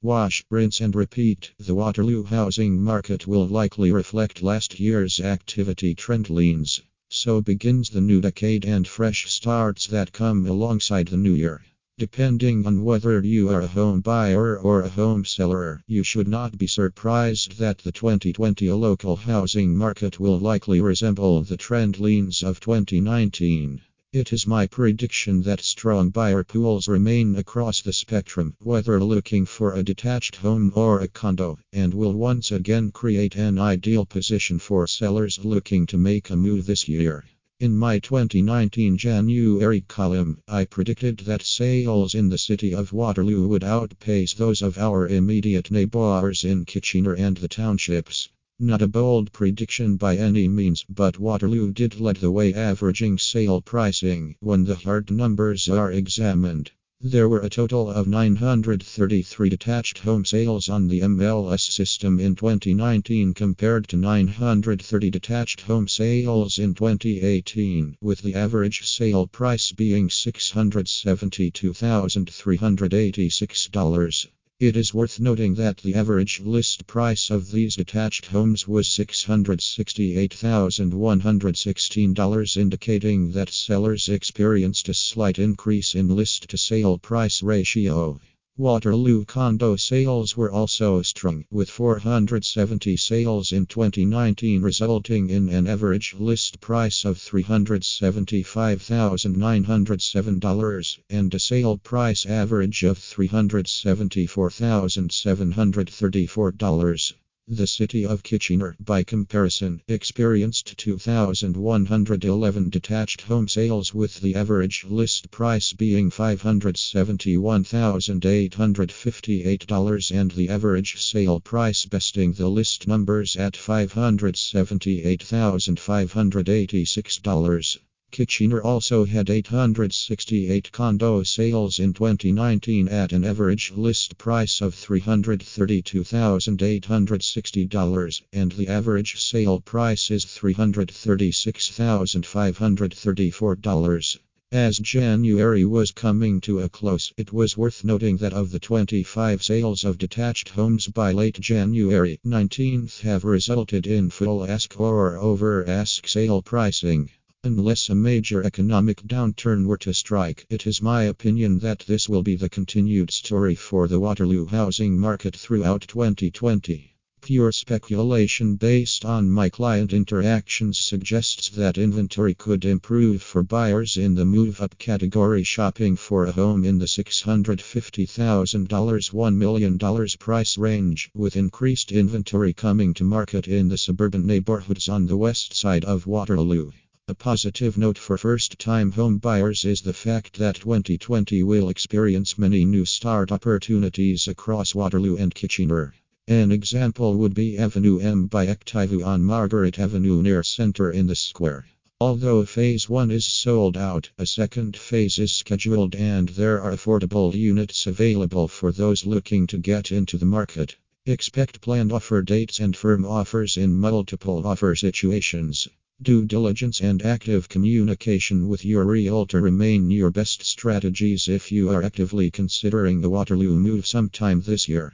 Wash, rinse, and repeat. The Waterloo housing market will likely reflect last year's activity trend leans. So begins the new decade and fresh starts that come alongside the new year. Depending on whether you are a home buyer or a home seller, you should not be surprised that the 2020 local housing market will likely resemble the trend leans of 2019. It is my prediction that strong buyer pools remain across the spectrum, whether looking for a detached home or a condo, and will once again create an ideal position for sellers looking to make a move this year. In my 2019 January column, I predicted that sales in the city of Waterloo would outpace those of our immediate neighbors in Kitchener and the townships. Not a bold prediction by any means, but Waterloo did lead the way averaging sale pricing when the hard numbers are examined. There were a total of 933 detached home sales on the MLS system in 2019 compared to 930 detached home sales in 2018, with the average sale price being $672,386. It is worth noting that the average list price of these detached homes was $668,116, indicating that sellers experienced a slight increase in list to sale price ratio. Waterloo condo sales were also strong, with 470 sales in 2019, resulting in an average list price of $375,907 and a sale price average of $374,734. The city of Kitchener, by comparison, experienced 2,111 detached home sales with the average list price being $571,858 and the average sale price besting the list numbers at $578,586. Kitchener also had 868 condo sales in 2019 at an average list price of $332,860 and the average sale price is $336,534. As January was coming to a close, it was worth noting that of the 25 sales of detached homes by late January, 19th have resulted in full ask or over ask sale pricing. Unless a major economic downturn were to strike, it is my opinion that this will be the continued story for the Waterloo housing market throughout 2020. Pure speculation based on my client interactions suggests that inventory could improve for buyers in the move up category shopping for a home in the $650,000 $1 million price range, with increased inventory coming to market in the suburban neighborhoods on the west side of Waterloo. A positive note for first time home buyers is the fact that 2020 will experience many new start opportunities across Waterloo and Kitchener. An example would be Avenue M by Activa on Margaret Avenue near Center in the Square. Although phase 1 is sold out, a second phase is scheduled and there are affordable units available for those looking to get into the market. Expect planned offer dates and firm offers in multiple offer situations. Due diligence and active communication with your realtor remain your best strategies if you are actively considering a Waterloo move sometime this year.